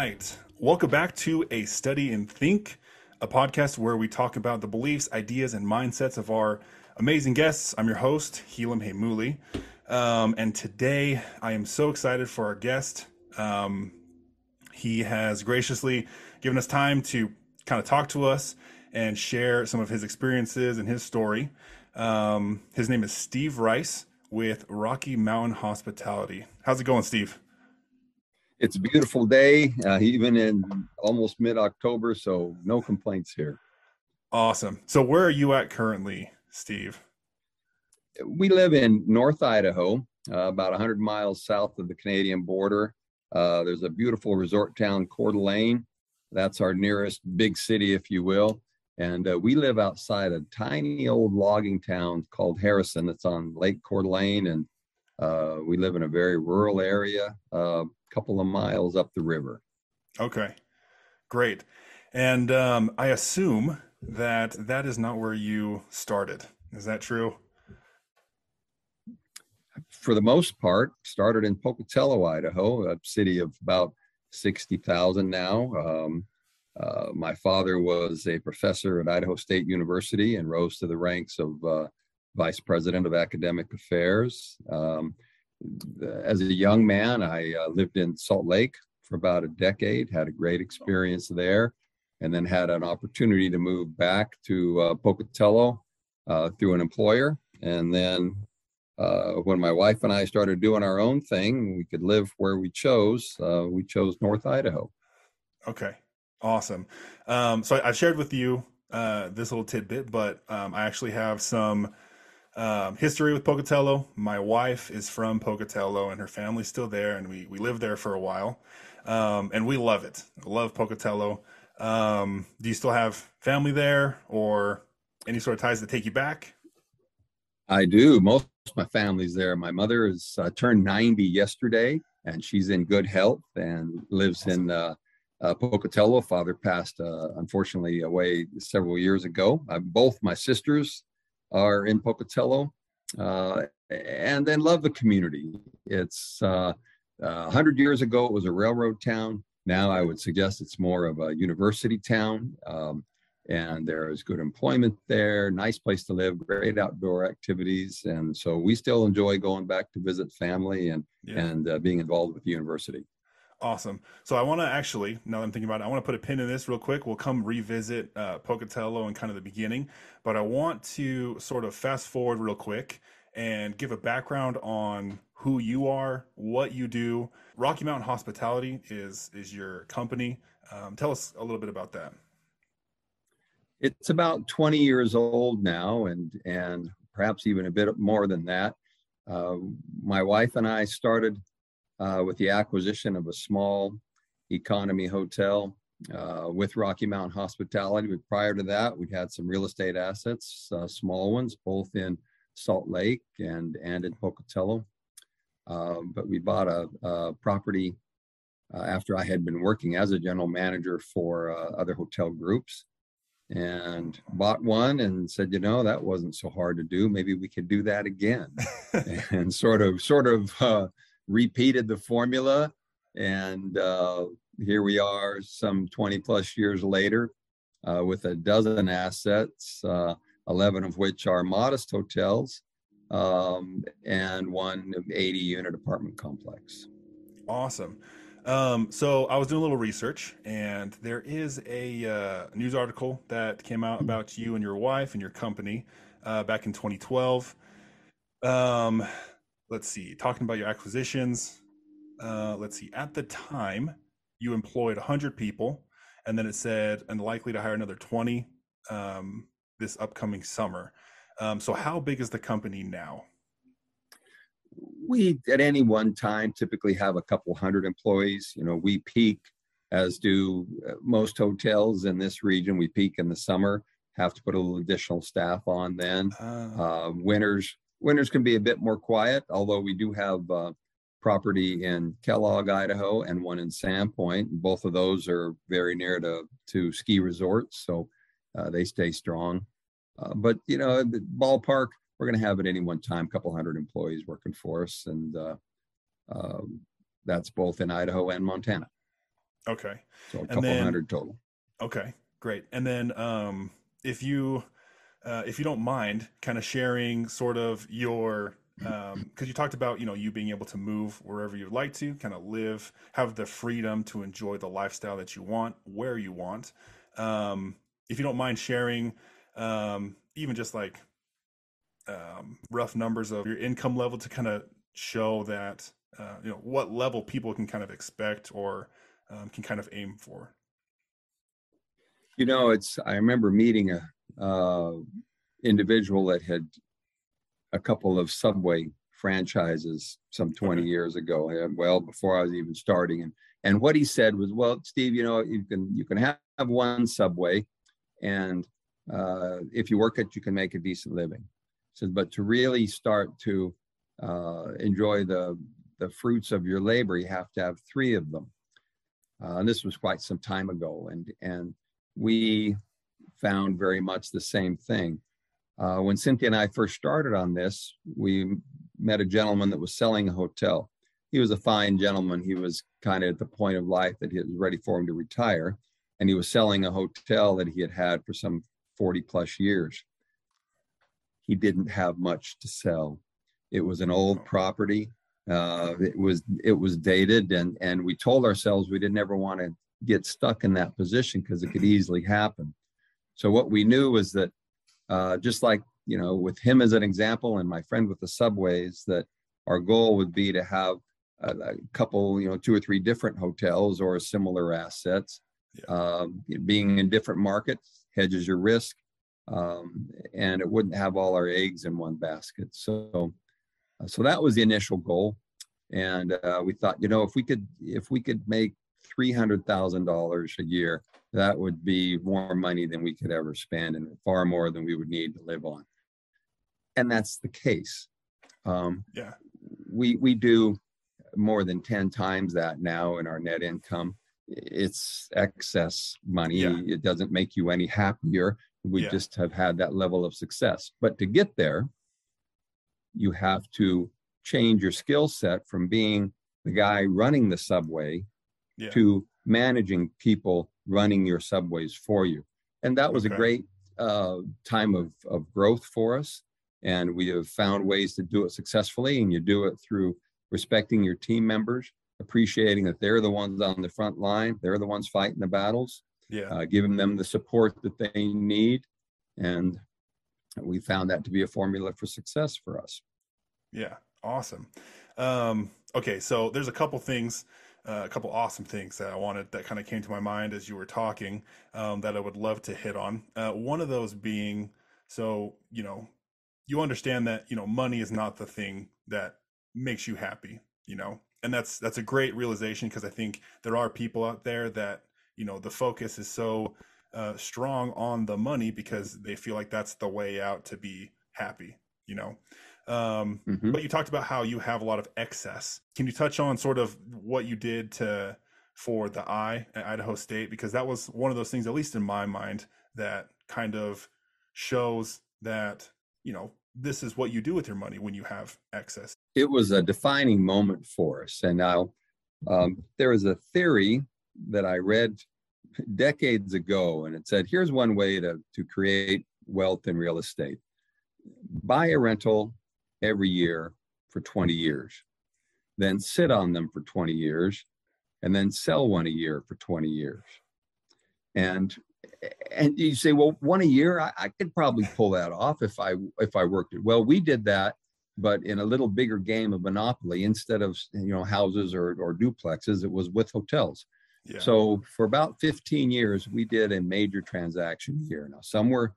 right. Welcome back to A Study in Think, a podcast where we talk about the beliefs, ideas, and mindsets of our amazing guests. I'm your host, Helam Hamuli. Um, and today I am so excited for our guest. Um, he has graciously given us time to kind of talk to us and share some of his experiences and his story. Um, his name is Steve Rice with Rocky Mountain Hospitality. How's it going, Steve? It's a beautiful day, uh, even in almost mid October, so no complaints here. Awesome. So, where are you at currently, Steve? We live in North Idaho, uh, about 100 miles south of the Canadian border. Uh, there's a beautiful resort town, Coeur d'Alene. That's our nearest big city, if you will. And uh, we live outside a tiny old logging town called Harrison. that's on Lake Coeur d'Alene, and uh, we live in a very rural area, a uh, couple of miles up the river. Okay, great. And um, I assume that that is not where you started. Is that true? For the most part, started in Pocatello, Idaho, a city of about 60,000 now. Um, uh, my father was a professor at Idaho State University and rose to the ranks of uh, vice president of academic affairs. Um, as a young man, I uh, lived in Salt Lake for about a decade, had a great experience there, and then had an opportunity to move back to uh, Pocatello uh, through an employer. And then uh, when my wife and I started doing our own thing, we could live where we chose. Uh, we chose North Idaho. Okay, awesome. Um, so I, shared with you uh, this little tidbit, but um, I actually have some um, history with Pocatello. My wife is from Pocatello, and her family's still there, and we we lived there for a while, um, and we love it. love Pocatello. Um, do you still have family there, or any sort of ties that take you back? I do. Most of my family's there. My mother is uh, turned 90 yesterday, and she's in good health and lives awesome. in uh, uh, Pocatello. Father passed, uh, unfortunately, away several years ago. both my sisters are in Pocatello, uh, and then love the community. It's uh, uh, 100 years ago, it was a railroad town. Now I would suggest it's more of a university town. Um, and there is good employment there, nice place to live, great outdoor activities. And so we still enjoy going back to visit family and, yeah. and uh, being involved with the university. Awesome. So I want to actually, now that I'm thinking about it, I want to put a pin in this real quick. We'll come revisit uh, Pocatello and kind of the beginning, but I want to sort of fast forward real quick and give a background on who you are, what you do. Rocky Mountain Hospitality is is your company. Um, tell us a little bit about that. It's about 20 years old now, and and perhaps even a bit more than that. Uh, my wife and I started uh, with the acquisition of a small economy hotel uh, with Rocky Mountain Hospitality. But prior to that, we had some real estate assets, uh, small ones, both in Salt Lake and, and in Pocatello. Um, but we bought a, a property uh, after I had been working as a general manager for uh, other hotel groups and bought one and said, you know, that wasn't so hard to do. Maybe we could do that again. and sort of, sort of, uh, repeated the formula. And uh, here we are some 20 plus years later uh, with a dozen assets, uh, 11 of which are modest hotels um, and one 80 unit apartment complex. Awesome. Um, so I was doing a little research, and there is a uh, news article that came out about you and your wife and your company uh, back in 2012. Um, let's see, talking about your acquisitions. Uh, let's see, at the time, you employed 100 people, and then it said, and likely to hire another 20 um, this upcoming summer. Um, so, how big is the company now? We, at any one time, typically have a couple hundred employees. You know, we peak, as do uh, most hotels in this region. We peak in the summer, have to put a little additional staff on then. Uh, uh, winters, Winters can be a bit more quiet, although we do have uh, property in Kellogg, Idaho, and one in Sandpoint. Both of those are very near to, to ski resorts, so uh, they stay strong. Uh, but you know, the ballpark, we're going to have at any one time a couple hundred employees working for us, and uh, um, that's both in Idaho and Montana. Okay. So a couple then, hundred total. Okay, great. And then um, if you uh, if you don't mind, kind of sharing sort of your because um, you talked about you know you being able to move wherever you'd like to, kind of live, have the freedom to enjoy the lifestyle that you want where you want. Um, if you don't mind sharing, um, even just like um, rough numbers of your income level to kind of show that uh, you know what level people can kind of expect or um, can kind of aim for. You know, it's I remember meeting a uh, individual that had a couple of Subway franchises some 20 okay. years ago, uh, well before I was even starting, and and what he said was, well, Steve, you know, you can you can have one Subway, and uh, if you work it, you can make a decent living. Says, but to really start to uh, enjoy the the fruits of your labor, you have to have three of them. Uh, and this was quite some time ago, and and we found very much the same thing. Uh, when Cynthia and I first started on this, we met a gentleman that was selling a hotel. He was a fine gentleman. He was kind of at the point of life that he was ready for him to retire, and he was selling a hotel that he had had for some 40 plus years. He didn't have much to sell. It was an old property. Uh, it was it was dated, and and we told ourselves we didn't ever want to get stuck in that position because it could easily happen. So what we knew was that uh, just like you know with him as an example and my friend with the subways that our goal would be to have a, a couple you know two or three different hotels or similar assets yeah. um, being in different markets hedges your risk um, and it wouldn't have all our eggs in one basket so uh, so that was the initial goal and uh, we thought you know if we could if we could make $300000 a year that would be more money than we could ever spend and far more than we would need to live on. And that's the case. Um, yeah. We, we do more than 10 times that now in our net income. It's excess money. Yeah. It doesn't make you any happier. We yeah. just have had that level of success. But to get there, you have to change your skill set from being the guy running the subway yeah. to managing people running your subways for you. And that was okay. a great uh, time of, of growth for us. And we have found ways to do it successfully. And you do it through respecting your team members, appreciating that they're the ones on the front line, they're the ones fighting the battles, yeah. uh, giving them the support that they need. And we found that to be a formula for success for us. Yeah, awesome. Um, okay, so there's a couple things uh, a couple awesome things that I wanted that kind of came to my mind as you were talking um, that I would love to hit on. Uh, one of those being, so you know, you understand that you know money is not the thing that makes you happy, you know, and that's that's a great realization because I think there are people out there that you know the focus is so uh, strong on the money because they feel like that's the way out to be happy, you know. Um, mm-hmm. But you talked about how you have a lot of excess. Can you touch on sort of what you did to for the I at Idaho State? Because that was one of those things, at least in my mind, that kind of shows that you know this is what you do with your money when you have excess. It was a defining moment for us, and now um, there is a theory that I read decades ago, and it said, "Here's one way to to create wealth in real estate: buy a rental every year for 20 years, then sit on them for 20 years, and then sell one a year for 20 years. And and you say, well, one a year, I, I could probably pull that off if I if I worked it. Well, we did that, but in a little bigger game of monopoly, instead of you know houses or, or duplexes, it was with hotels. Yeah. So for about 15 years, we did a major transaction here. Now some were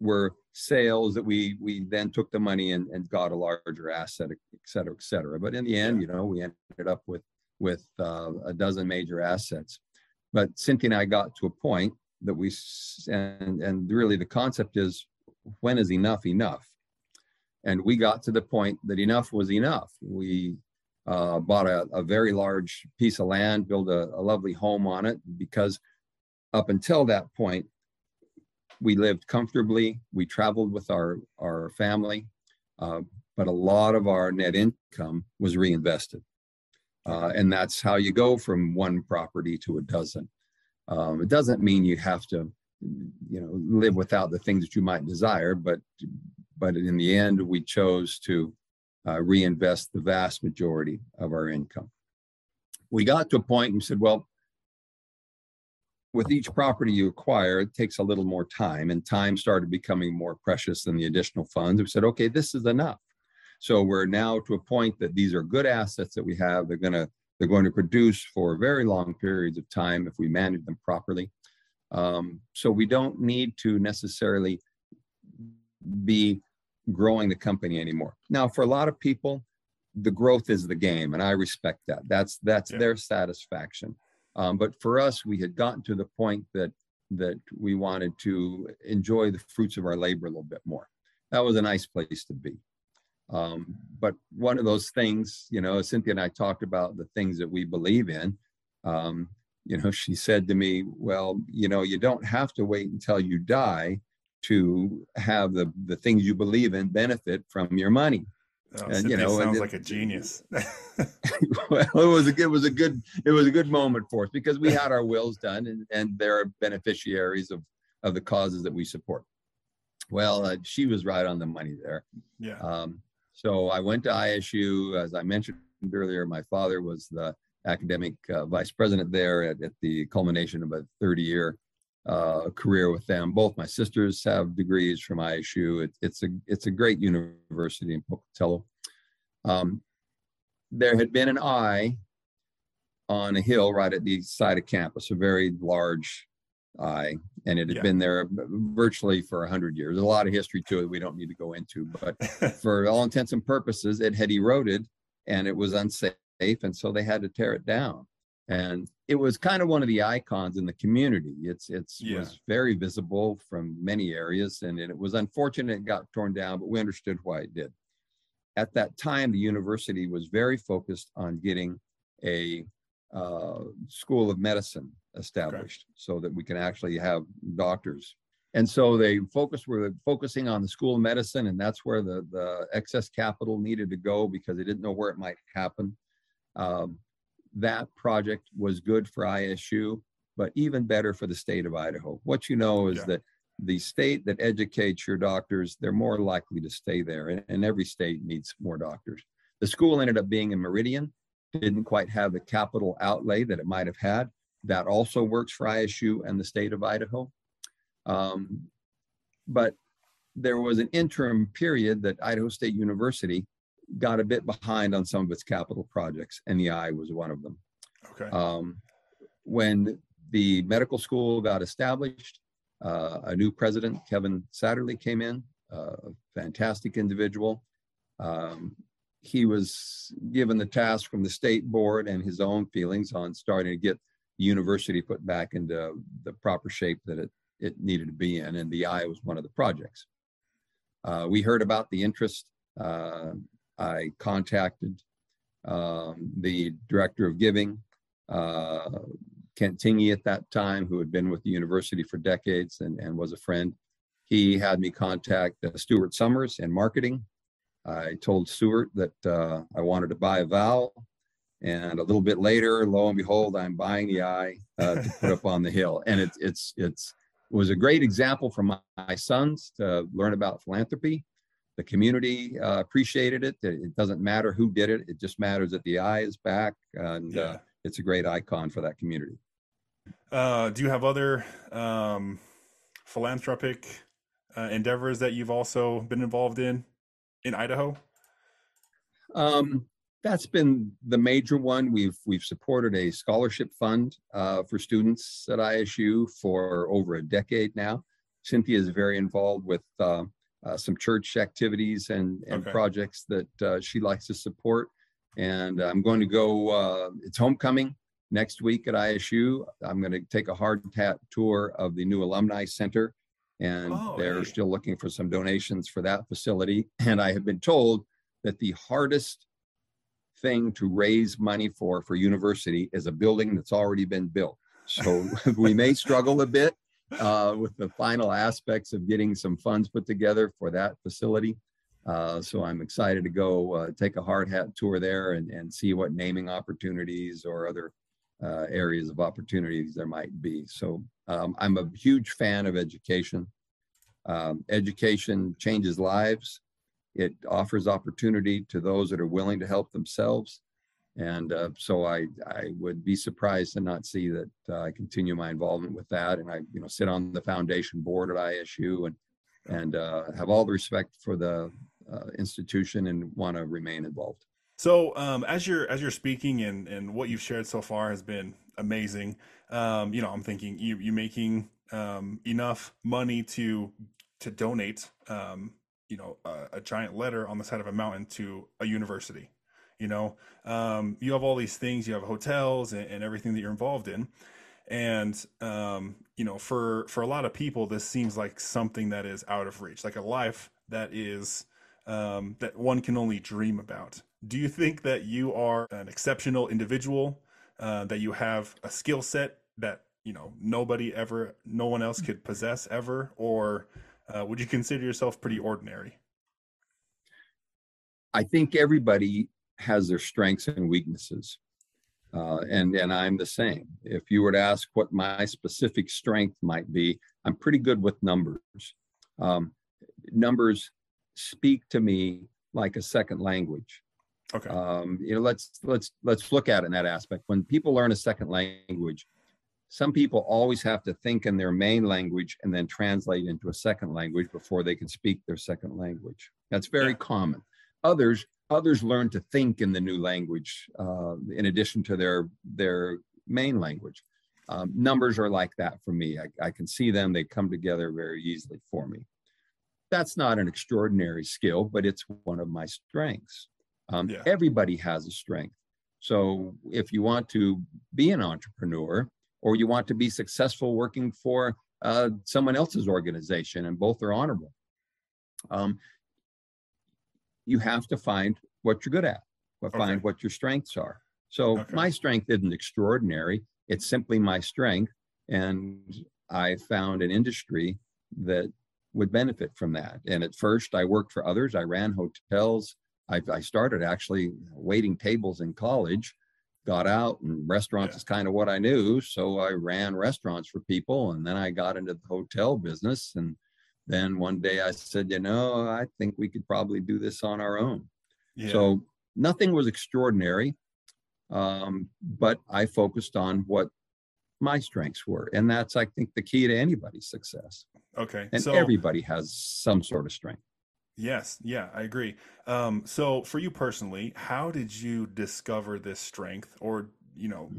were sales that we we then took the money and, and got a larger asset, et cetera, et cetera. But in the end, you know, we ended up with with uh, a dozen major assets. But Cynthia and I got to a point that we and and really the concept is when is enough enough? And we got to the point that enough was enough. We uh, bought a, a, very large piece of land, built a, a lovely home on it because up until that point, we lived comfortably. We traveled with our our family, uh, but a lot of our net income was reinvested. Uh, and that's how you go from one property to a dozen. Um, it doesn't mean you have to, you know, live without the things that you might desire, but but in the end, we chose to uh, reinvest the vast majority of our income. We got to a point and said, well, with each property you acquire, it takes a little more time, and time started becoming more precious than the additional funds. We said, okay, this is enough. So we're now to a point that these are good assets that we have. They're going to they're going to produce for very long periods of time if we manage them properly. Um, so we don't need to necessarily be growing the company anymore. Now, for a lot of people, the growth is the game, and I respect that. That's that's yeah. their satisfaction. Um, but for us, we had gotten to the point that that we wanted to enjoy the fruits of our labor a little bit more. That was a nice place to be. Um, but one of those things, you know, Cynthia and I talked about the things that we believe in. Um, you know, she said to me, "Well, you know, you don't have to wait until you die to have the the things you believe in benefit from your money." Oh, and, you know, sounds like a genius. well, it was a it was a good it was a good moment for us because we had our wills done and and they're beneficiaries of of the causes that we support. Well, uh, she was right on the money there. Yeah. Um, so I went to ISU. As I mentioned earlier, my father was the academic uh, vice president there at, at, the culmination of a 30 year uh, career with them. Both my sisters have degrees from ISU. It, it's a it's a great university in Pocatello. Um, there had been an I on a hill right at the side of campus, a very large I, and it had yeah. been there virtually for 100 years. There's a lot of history to it we don't need to go into, but for all intents and purposes, it had eroded and it was unsafe, and so they had to tear it down. And it was kind of one of the icons in the community. It's it's yeah. was very visible from many areas, and it, it was unfortunate it got torn down, but we understood why it did. At that time, the university was very focused on getting a uh, school of medicine established okay. so that we can actually have doctors. And so they focused were focusing on the school of medicine, and that's where the, the excess capital needed to go because they didn't know where it might happen. Um, that project was good for ISU, but even better for the state of Idaho. What you know is yeah. that the state that educates your doctors, they're more likely to stay there, and, and every state needs more doctors. The school ended up being in Meridian, didn't quite have the capital outlay that it might have had. That also works for ISU and the state of Idaho. Um, but there was an interim period that Idaho State University got a bit behind on some of its capital projects, and the I was one of them. Okay. Um, when the medical school got established, uh, a new president, Kevin Satterlee, came in, uh, a fantastic individual. Um, he was given the task from the state board and his own feelings on starting to get the university put back into the proper shape that it, it needed to be in, and the I was one of the projects. Uh, we heard about the interest. Uh, I contacted um, the director of giving, uh, Kent Tingey at that time, who had been with the university for decades and, and was a friend. He had me contact uh, Stuart Summers in marketing, I told Stuart that uh, I wanted to buy a vowel. And a little bit later, lo and behold, I'm buying the I uh, to put up on the hill. And it's, it's, it's, it was a great example for my, my sons to learn about philanthropy. The community uh, appreciated it. It doesn't matter who did it. It just matters that the I is back. And uh, it's a great icon for that community. Uh, do you have other um, philanthropic uh, endeavors that you've also been involved in? in Idaho? Um, that's been the major one. We've we've supported a scholarship fund uh, for students at ISU for over a decade now. Cynthia is very involved with uh, uh, some church activities and, and okay. projects that uh, she likes to support. And I'm going to go. Uh, it's homecoming next week at ISU. I'm going to take a hard hat tour of the new alumni center and oh, they're hey. still looking for some donations for that facility. And I have been told that the hardest thing to raise money for for university is a building that's already been built. So we may struggle a bit uh, with the final aspects of getting some funds put together for that facility. Uh, so I'm excited to go uh, take a hard hat tour there and, and see what naming opportunities or other uh, areas of opportunities there might be. So um, I'm a huge fan of education. Um, education changes lives. It offers opportunity to those that are willing to help themselves. And uh, so I, I would be surprised to not see that uh, I continue my involvement with that. And I, you know, sit on the foundation board at ISU and, and uh, have all the respect for the uh, institution and want to remain involved. So um, as you're as you're speaking and and what you've shared so far has been amazing. Um, you know, I'm thinking you you making um, enough money to to donate um, you know a, a, giant letter on the side of a mountain to a university. You know, um, you have all these things. You have hotels and, and everything that you're involved in, and um, you know, for for a lot of people, this seems like something that is out of reach, like a life that is um, that one can only dream about. Do you think that you are an exceptional individual? Uh, that you have a skill set that you know nobody ever, no one else could possess ever, or uh, would you consider yourself pretty ordinary? I think everybody has their strengths and weaknesses. Uh, and and I'm the same. If you were to ask what my specific strength might be, I'm pretty good with numbers. Um, numbers speak to me like a second language. Okay. Um, you know, let's let's let's look at it in that aspect. When people learn a second language, some people always have to think in their main language and then translate into a second language before they can speak their second language. That's very yeah. common. Others others learn to think in the new language uh, in addition to their their main language. Um, numbers are like that for me. I, I can see them; they come together very easily for me. That's not an extraordinary skill, but it's one of my strengths. Um, yeah. Everybody has a strength. So if you want to be an entrepreneur or you want to be successful working for uh, someone else's organization, and both are honorable, um, you have to find what you're good at, okay. find what your strengths are. So okay. my strength isn't extraordinary. It's simply my strength. And I found an industry that would benefit from that. And at first, I worked for others. I ran hotels. I, I started actually waiting tables in college, got out, and restaurants yeah. is kind of what I knew. So I ran restaurants for people. And then I got into the hotel business. And then one day I said, you know, I think we could probably do this on our own. Yeah. So nothing was extraordinary, um, but I focused on what my strengths were. And that's, I think, the key to anybody's success. Okay. And so, everybody has some sort of strength. Yes. Yeah, I agree. Um, so for you personally, how did you discover this strength or, you know,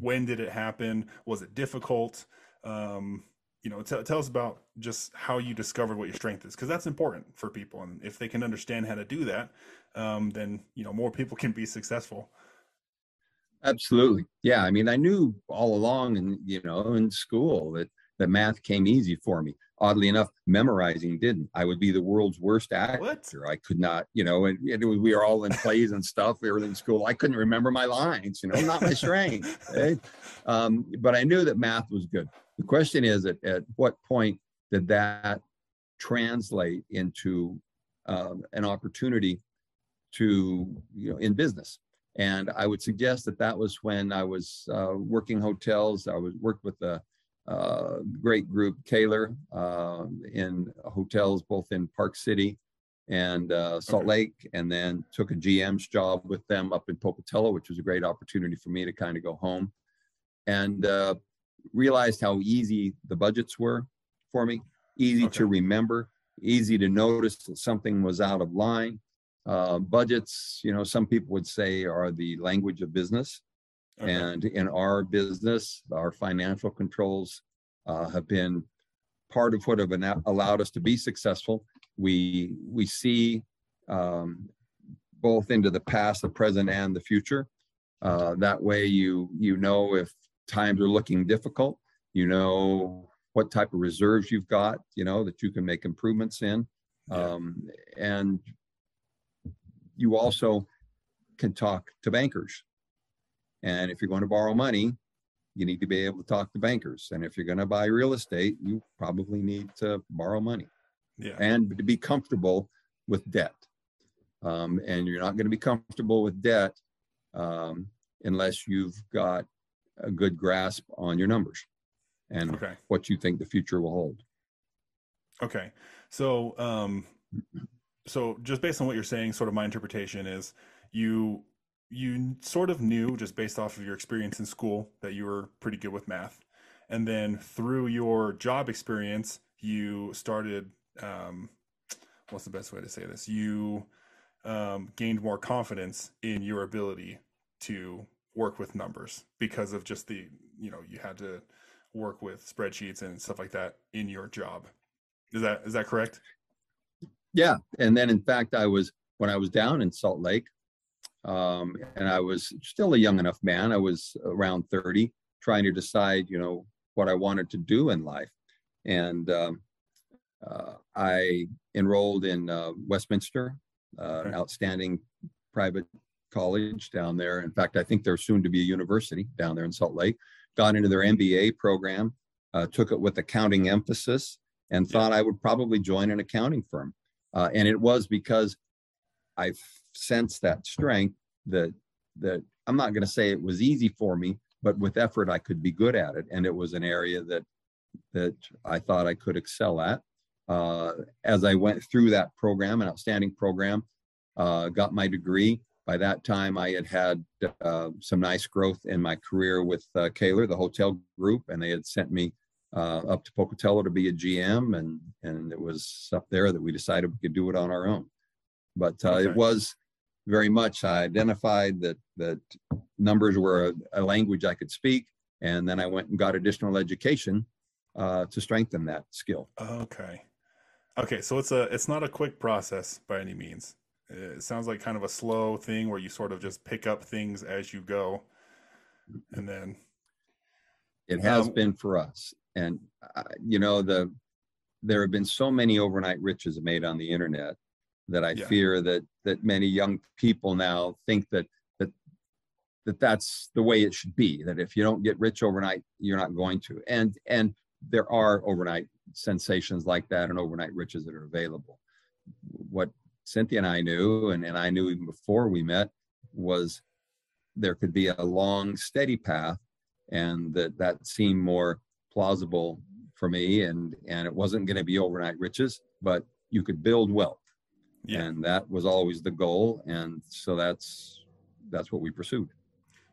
when did it happen? Was it difficult? Um, you know, t- tell us about just how you discovered what your strength is, because that's important for people. And if they can understand how to do that, um, then, you know, more people can be successful. Absolutely. Yeah. I mean, I knew all along and, you know, in school that, that math came easy for me. Oddly enough, memorizing didn't. I would be the world's worst actor. What? I could not, you know, and, and was, we were all in plays and stuff. We were in school. I couldn't remember my lines, you know, not my strength. Right? Um, but I knew that math was good. The question is at, at what point did that translate into um, an opportunity to, you know, in business? And I would suggest that that was when I was uh, working hotels. I was worked with a, a great group, Kaler, uh, in hotels both in Park City and uh, Salt okay. Lake, and then took a GM's job with them up in Pocatello, which was a great opportunity for me to kind of go home. And uh, realized how easy the budgets were for me, easy okay. to remember, easy to notice that something was out of line. Uh, budgets, you know, some people would say are the language of business. Okay. And in our business, our financial controls uh, have been part of what have allowed us to be successful. We we see um, both into the past, the present, and the future. Uh, that way, you you know if times are looking difficult, you know what type of reserves you've got, you know that you can make improvements in, um, and you also can talk to bankers. And if you're going to borrow money, you need to be able to talk to bankers. And if you're going to buy real estate, you probably need to borrow money. Yeah. And to be comfortable with debt. Um, and you're not going to be comfortable with debt um, unless you've got a good grasp on your numbers and Okay. what you think the future will hold. Okay. So, um, so just based on what you're saying, sort of my interpretation is you you sort of knew just based off of your experience in school that you were pretty good with math, and then through your job experience, you started. Um, what's the best way to say this? You um, gained more confidence in your ability to work with numbers because of just the you know you had to work with spreadsheets and stuff like that in your job. Is that is that correct? Yeah. And then, in fact, I was, when I was down in Salt Lake, um, and I was still a young enough man, I was around 30, trying to decide, you know, what I wanted to do in life. And um, uh, I enrolled in uh, Westminster, uh, an outstanding private college down there. In fact, I think there's soon to be a university down there in Salt Lake. Got into their MBA program, uh, took it with accounting emphasis, and thought I would probably join an accounting firm. Uh, and it was because I sensed that strength that that I'm not going to say it was easy for me, but with effort I could be good at it, and it was an area that that I thought I could excel at. Uh, as I went through that program, an outstanding program, uh, got my degree. By that time, I had had uh, some nice growth in my career with uh, Kaler, the hotel group, and they had sent me uh, up to Pocatello to be a GM, and and it was up there that we decided we could do it on our own. But uh, Okay. it was very much I identified that that numbers were a, a language I could speak, and then I went and got additional education uh, to strengthen that skill. Okay. Okay, so it's a it's not a quick process by any means. It sounds like kind of a slow thing where you sort of just pick up things as you go, and then It has Um, been for us, and uh, you know the there have been so many overnight riches made on the internet that I Yeah. fear that that many young people now think that that that that's the way it should be. That if you don't get rich overnight, you're not going to. And and there are overnight sensations like that and overnight riches that are available. What Cynthia and I knew, and, and I knew even before we met, was there could be a long, steady path, and that that seemed more plausible for me. And and it wasn't going to be overnight riches, but you could build wealth yeah, and that was always the goal and so that's that's what we pursued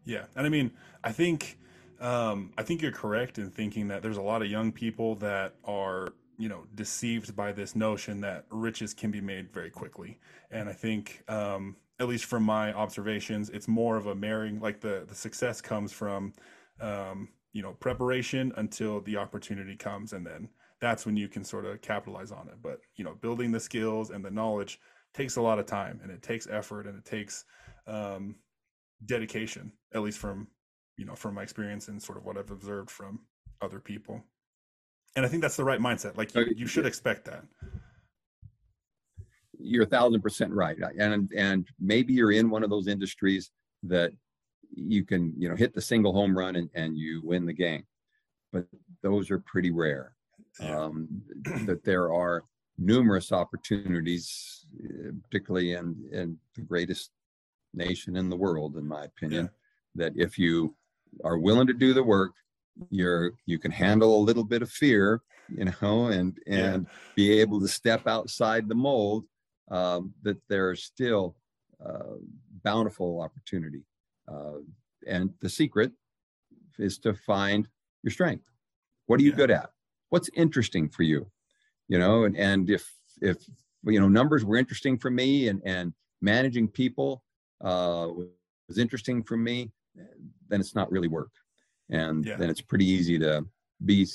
yeah. And I mean, I think um, I think you're correct in thinking that there's a lot of young people that are you know deceived by this notion that riches can be made very quickly. And I think um, at least from my observations, it's more of a marrying. Like the the success comes from um, you know preparation until the opportunity comes, and then that's when you can sort of capitalize on it. But you know, building the skills and the knowledge takes a lot of time, and it takes effort, and it takes um, dedication. At least from you know from my experience and sort of what I've observed from other people. And I think that's the right mindset. Like you, you should expect that. you're a thousand percent right and and maybe you're in one of those industries that you can you know hit the single home run and, and you win the game but those are pretty rare Yeah. um, that there are numerous opportunities uh, particularly in in the greatest nation in the world in my opinion that if you are willing to do the work you're you can handle a little bit of fear you know and Yeah. and be able to step outside the mold um, that there's still uh, bountiful opportunity uh, and the secret is to find your strength what are you Yeah. good at what's interesting for you you know and, and if if you know numbers were interesting for me and and managing people uh, was interesting for me then it's not really work and Yeah. then it's pretty easy to be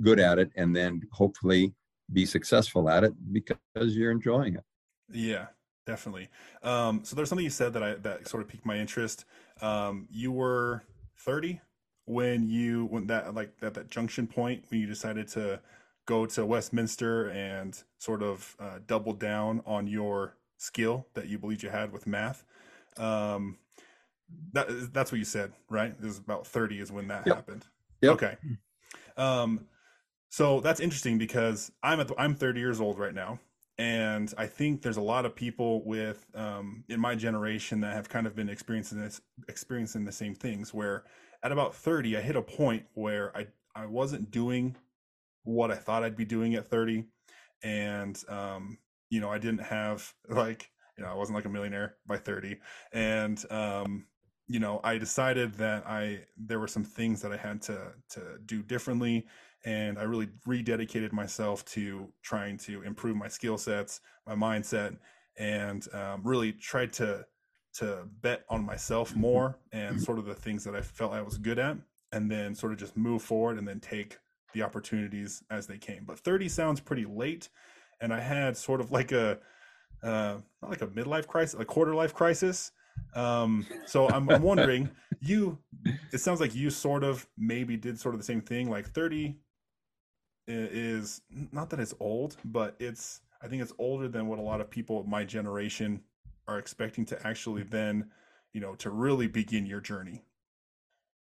good at it and then hopefully be successful at it because you're enjoying it Yeah, definitely. Um, so there's something you said that I that sort of piqued my interest. Um, you were 30 when you when that like at that junction point when you decided to go to Westminster and sort of uh, double down on your skill that you believed you had with math. Um, that that's what you said, right? It was about 30 is when that Yep. happened. Yep. Okay. Um, so that's interesting because I'm at the, I'm 30 years old right now, and I think there's a lot of people with um, in my generation that have kind of been experiencing this, experiencing the same things. Where at about 30, I hit a point where I I wasn't doing what I thought I'd be doing at 30, and um, you know I didn't have like you know I wasn't like a millionaire by 30, and um, you know I decided that I there were some things that I had to to do differently. And I really rededicated myself to trying to improve my skill sets, my mindset, and um, really tried to to bet on myself mm-hmm. more and mm-hmm. sort of the things that I felt I was good at, and then sort of just move forward and then take the opportunities as they came. But 30 sounds pretty late, and I had sort of like a uh, not like a midlife crisis, a quarter life crisis. Um, so I'm, I'm wondering, you, it sounds like you sort of maybe did sort of the same thing, like 30, is not that it's old, but it's I think it's older than what a lot of people of my generation are expecting to actually then, you know, to really begin your journey.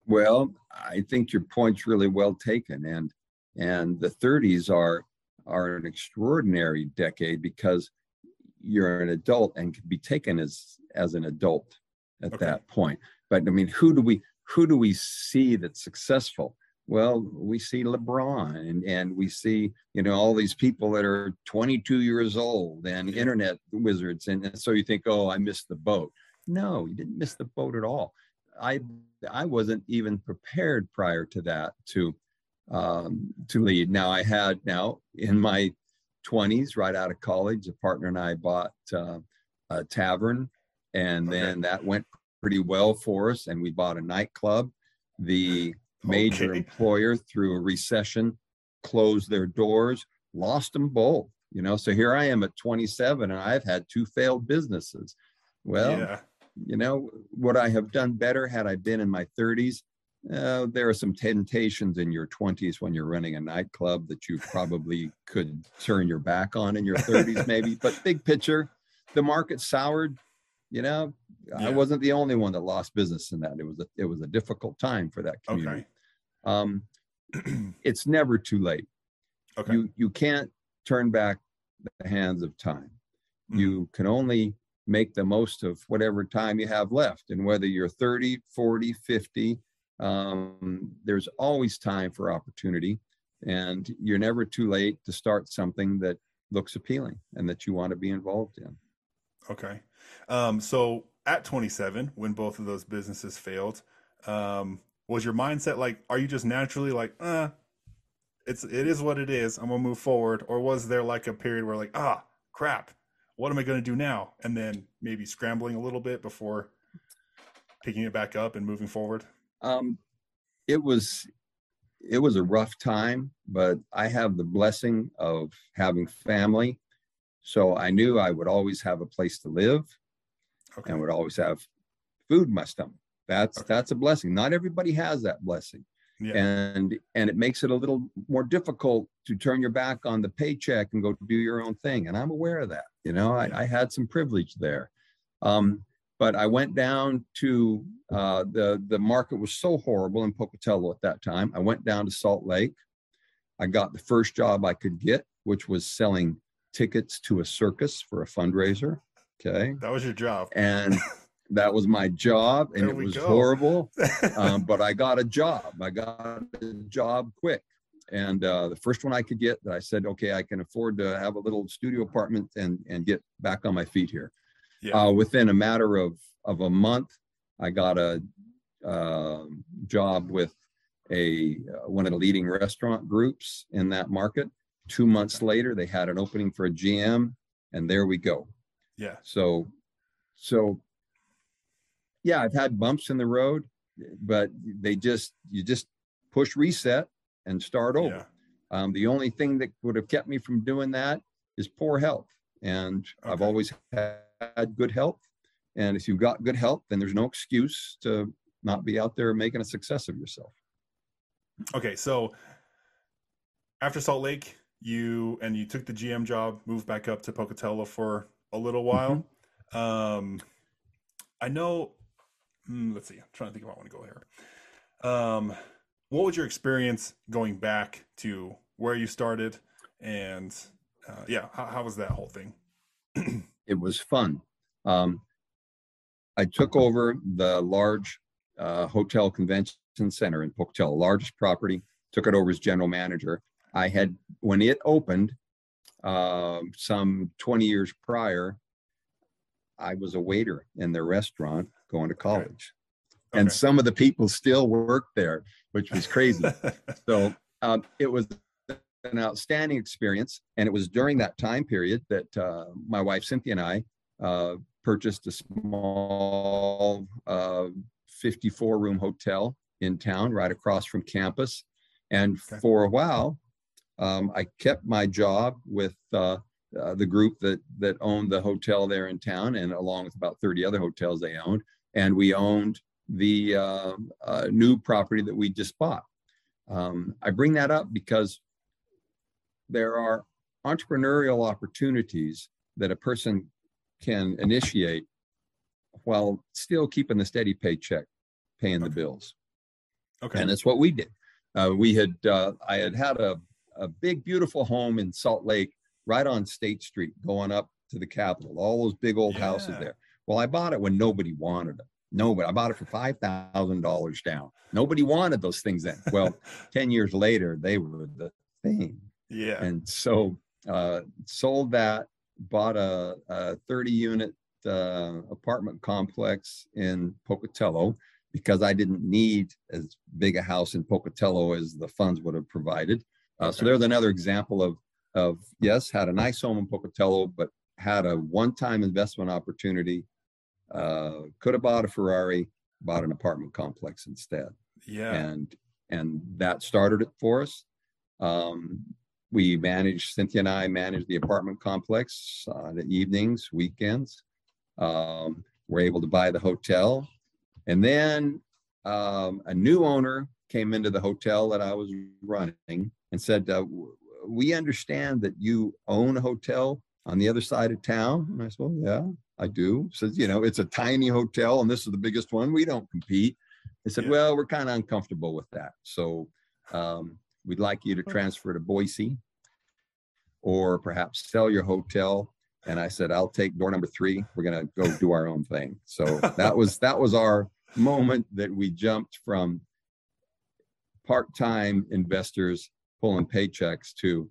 Well, I think your point's really well taken, and and the 30s are are an extraordinary decade because you're an adult and can be taken as as an adult at okay. that point. But I mean, who do we who do we see that's successful? Well, we see LeBron and, and we see, you know, all these people that are 22 years old and internet wizards. And, and so you think, oh, I missed the boat. No, you didn't miss the boat at all. I I wasn't even prepared prior to that to um, to lead. Now I had now in my 20s, right out of college, a partner and I bought uh, a tavern, and okay. then that went pretty well for us. And we bought a nightclub. The major okay. employer through a recession closed their doors, lost them both. You know, so here I am at 27 and I've had two failed businesses. Well, yeah. you know, would I have done better had I been in my 30s? Uh, there are some temptations in your 20s when you're running a nightclub that you probably could turn your back on in your 30s, maybe. But big picture, the market soured. You know, yeah. I wasn't the only one that lost business in that. It was a it was a difficult time for that community. Okay. Um, it's never too late. Okay. You you can't turn back the hands of time. Mm-hmm. You can only make the most of whatever time you have left. And whether you're 30, 40, 50, um, there's always time for opportunity. And you're never too late to start something that looks appealing and that you want to be involved in. Okay. Um, so at 27, when both of those businesses failed, um, was your mindset like are you just naturally like uh it's it is what it is i'm gonna move forward or was there like a period where like ah crap what am i gonna do now? And then maybe scrambling a little bit before picking it back up and moving forward? Um it was it was a rough time but i have the blessing of having family so i knew i would always have a place to live okay. and would always have food in my stomach that's okay. that's a blessing. Not everybody has that blessing. Yeah. And and it makes it a little more difficult to turn your back on the paycheck and go do your own thing. And I'm aware of that. You know, I, I had some privilege there. Um, but I went down to uh, the the market was so horrible in Pocatello at that time. I went down to Salt Lake. I got the first job I could get, which was selling tickets to a circus for a fundraiser. Okay, that was your job. And that was my job and it was go. horrible um, but i got a job. I got a job quick. And uh, the first one i could get that i said okay i can afford to have a little studio apartment and and get back on my feet here. Yeah. uh, within a matter of of a month i got a uh, job with a uh, one of the leading restaurant groups in that market. Two months later they had an opening for a gm and there we go yeah so so yeah, I've had bumps in the road, but they just you just push reset and start over. Yeah. Um, the only thing that would have kept me from doing that is poor health, and okay. I've always had good health. And if you've got good health, then there's no excuse to not be out there making a success of yourself. Okay, so after Salt Lake, you and you took the GM job, moved back up to Pocatello for a little while. Mm-hmm. Um, I know mm, let's see. I'm trying to think if I want to go here. Um, what was your experience going back to where you started and uh, yeah, how, how, was that whole thing? it was fun. Um, I took over the large uh, hotel convention center in Pocatello, largest property, took it over as general manager. I had, when it opened uh, some 20 years prior, I was a waiter in their restaurant going to college. Okay. And some of the people still worked there, which was crazy. so um, it was an outstanding experience. And it was during that time period that uh, my wife Cynthia and I uh, purchased a small uh, 54 room hotel in town right across from campus. And okay. for a while, um, I kept my job with uh, uh, the group that that owned the hotel there in town, and along with about 30 other hotels they owned. And we owned the uh, uh new property that we just bought. Um, I bring that up because there are entrepreneurial opportunities that a person can initiate while still keeping the steady paycheck, paying okay. the bills. Okay. And that's what we did. Uh, we had, uh, I had had a, a big, beautiful home in Salt Lake, right on State Street, going up to the Capitol, all those big old yeah. houses there. Well, I bought it when nobody wanted it. Nobody. I bought it for five thousand dollars down. Nobody wanted those things then. Well, ten years later, they were the thing. Yeah. And so uh, sold that, bought a, a 30 unit uh, apartment complex in Pocatello because I didn't need as big a house in Pocatello as the funds would have provided. Uh, okay. So there's another example of of yes, had a nice home in Pocatello, but had a one-time investment opportunity. Uh, could have bought a Ferrari, bought an apartment complex instead. Yeah, and and that started it for us. Um, we managed Cynthia and I managed the apartment complex uh, the evenings, weekends. Um, we're able to buy the hotel, and then um, a new owner came into the hotel that I was running and said, uh, "We understand that you own a hotel on the other side of town." And I said, "Well, yeah, I do." Says, "You know, it's a tiny hotel, and this is the biggest one. We don't compete." They said, yeah. "Well, we're kind of uncomfortable with that, so." Um, we'd like you to transfer to Boise or perhaps sell your hotel. And I said, I'll take door number three. We're going to go do our own thing. So that was, that was our moment that we jumped from part-time investors pulling paychecks to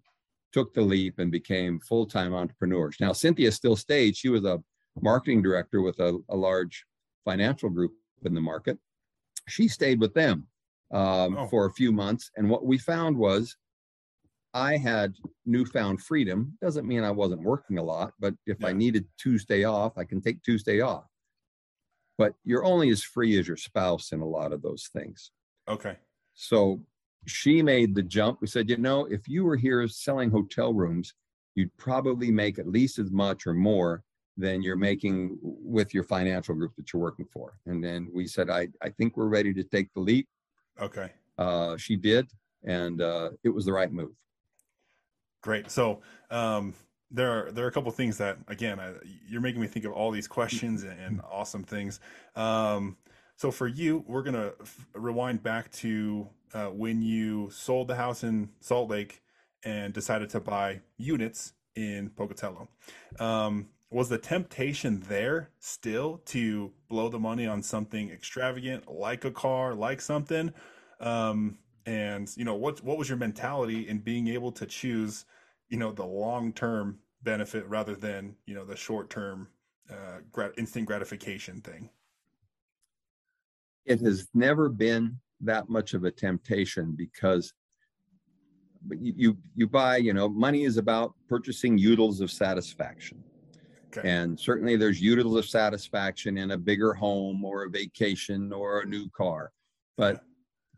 took the leap and became full-time entrepreneurs. Now, Cynthia still stayed. She was a marketing director with a, a large financial group in the market. She stayed with them um, oh. for a few months. And what we found was I had newfound freedom. Doesn't mean I wasn't working a lot, but if yeah. I needed Tuesday off, I can take Tuesday off. But you're only as free as your spouse in a lot of those things. Okay. So she made the jump. We said, you know, if you were here selling hotel rooms, you'd probably make at least as much or more than you're making with your financial group that you're working for. And then we said, I, I think we're ready to take the leap. Okay. Uh, she did, and uh, it was the right move. Great. So um, there are there are a couple things that again I, you're making me think of all these questions and, and awesome things. Um, so for you, we're gonna f- rewind back to uh, when you sold the house in Salt Lake and decided to buy units in Pocatello. Um, was the temptation there still to blow the money on something extravagant like a car like something um, and you know what what was your mentality in being able to choose you know the long term benefit rather than you know the short term uh, grat- instant gratification thing it has never been that much of a temptation because you you, you buy you know money is about purchasing utils of satisfaction Okay. And certainly there's utils of satisfaction in a bigger home or a vacation or a new car. But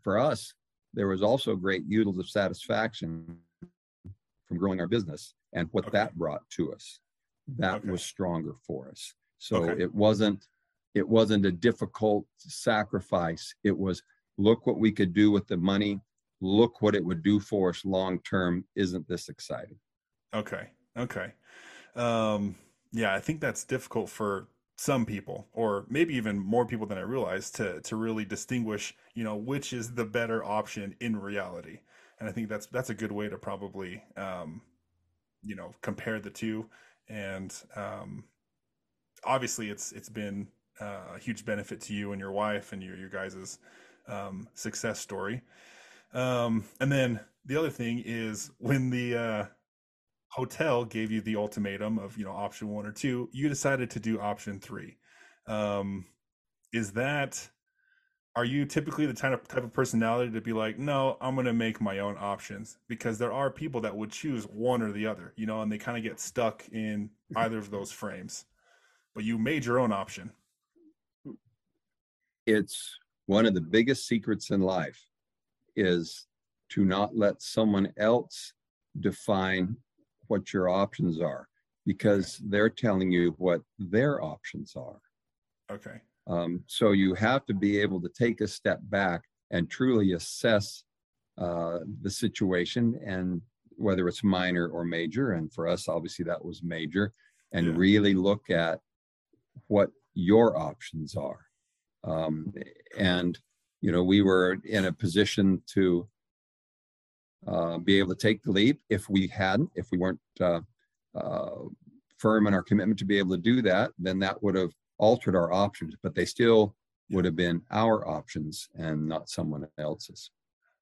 for us, there was also great utils of satisfaction from growing our business and what okay. that brought to us. That okay. was stronger for us. So it wasn't it wasn't a difficult sacrifice. It was look what we could do with the money. Look what it would do for us long term. Isn't this exciting? Okay. Okay. Um yeah, I think that's difficult for some people, or maybe even more people than I realize, to to really distinguish, you know, which is the better option in reality. And I think that's that's a good way to probably um, you know compare the two and um, obviously it's it's been uh, a huge benefit to you and your wife and your your guys's um, success story. Um, and then the other thing is when the uh, hotel gave you the ultimatum of you know option one or two, you decided to do option three. Um, is that are you typically the type of type of personality to be like, no, I'm gonna make my own options? Because there are people that would choose one or the other, you know, and they kind of get stuck in either of those frames. But you made your own option. It's one of the biggest secrets in life is to not let someone else define what your options are because they're telling you what their options are. Okay. Um, so you have to be able to take a step back and truly assess uh, the situation and whether it's minor or major. And for us, obviously, that was major, and yeah. really look at what your options are. Um, and, you know, we were in a position to uh, be able to take the leap if we hadn't, if we weren't uh, uh, firm in our commitment to be able to do that, then that would have altered our options, but they still would have been our options and not someone else's.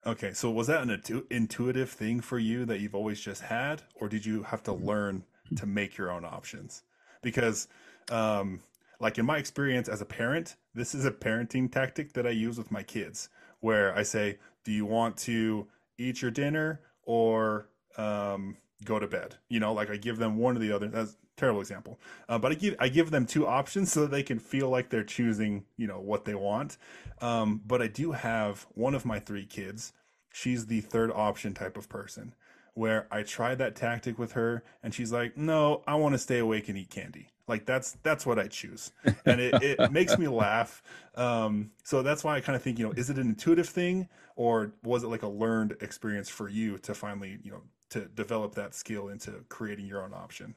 Okay, so was that an intuitive thing for you that you've always just had, or did you have to mm-hmm. learn to make your own options? Because, um, like in my experience as a parent, this is a parenting tactic that I use with my kids, where I say, "Do you want to eat your dinner or um, go to bed?" You know, like I give them one or the other. That's terrible example. Uh, but I give I give them two options so that they can feel like they're choosing, you know, what they want. Um, but I do have one of my three kids. She's the third option type of person, where I tried that tactic with her, and she's like, "No, I want to stay awake and eat candy." Like that's that's what I choose, and it, it makes me laugh. Um, so that's why I kind of think, you know, is it an intuitive thing, or was it like a learned experience for you to finally, you know, to develop that skill into creating your own option?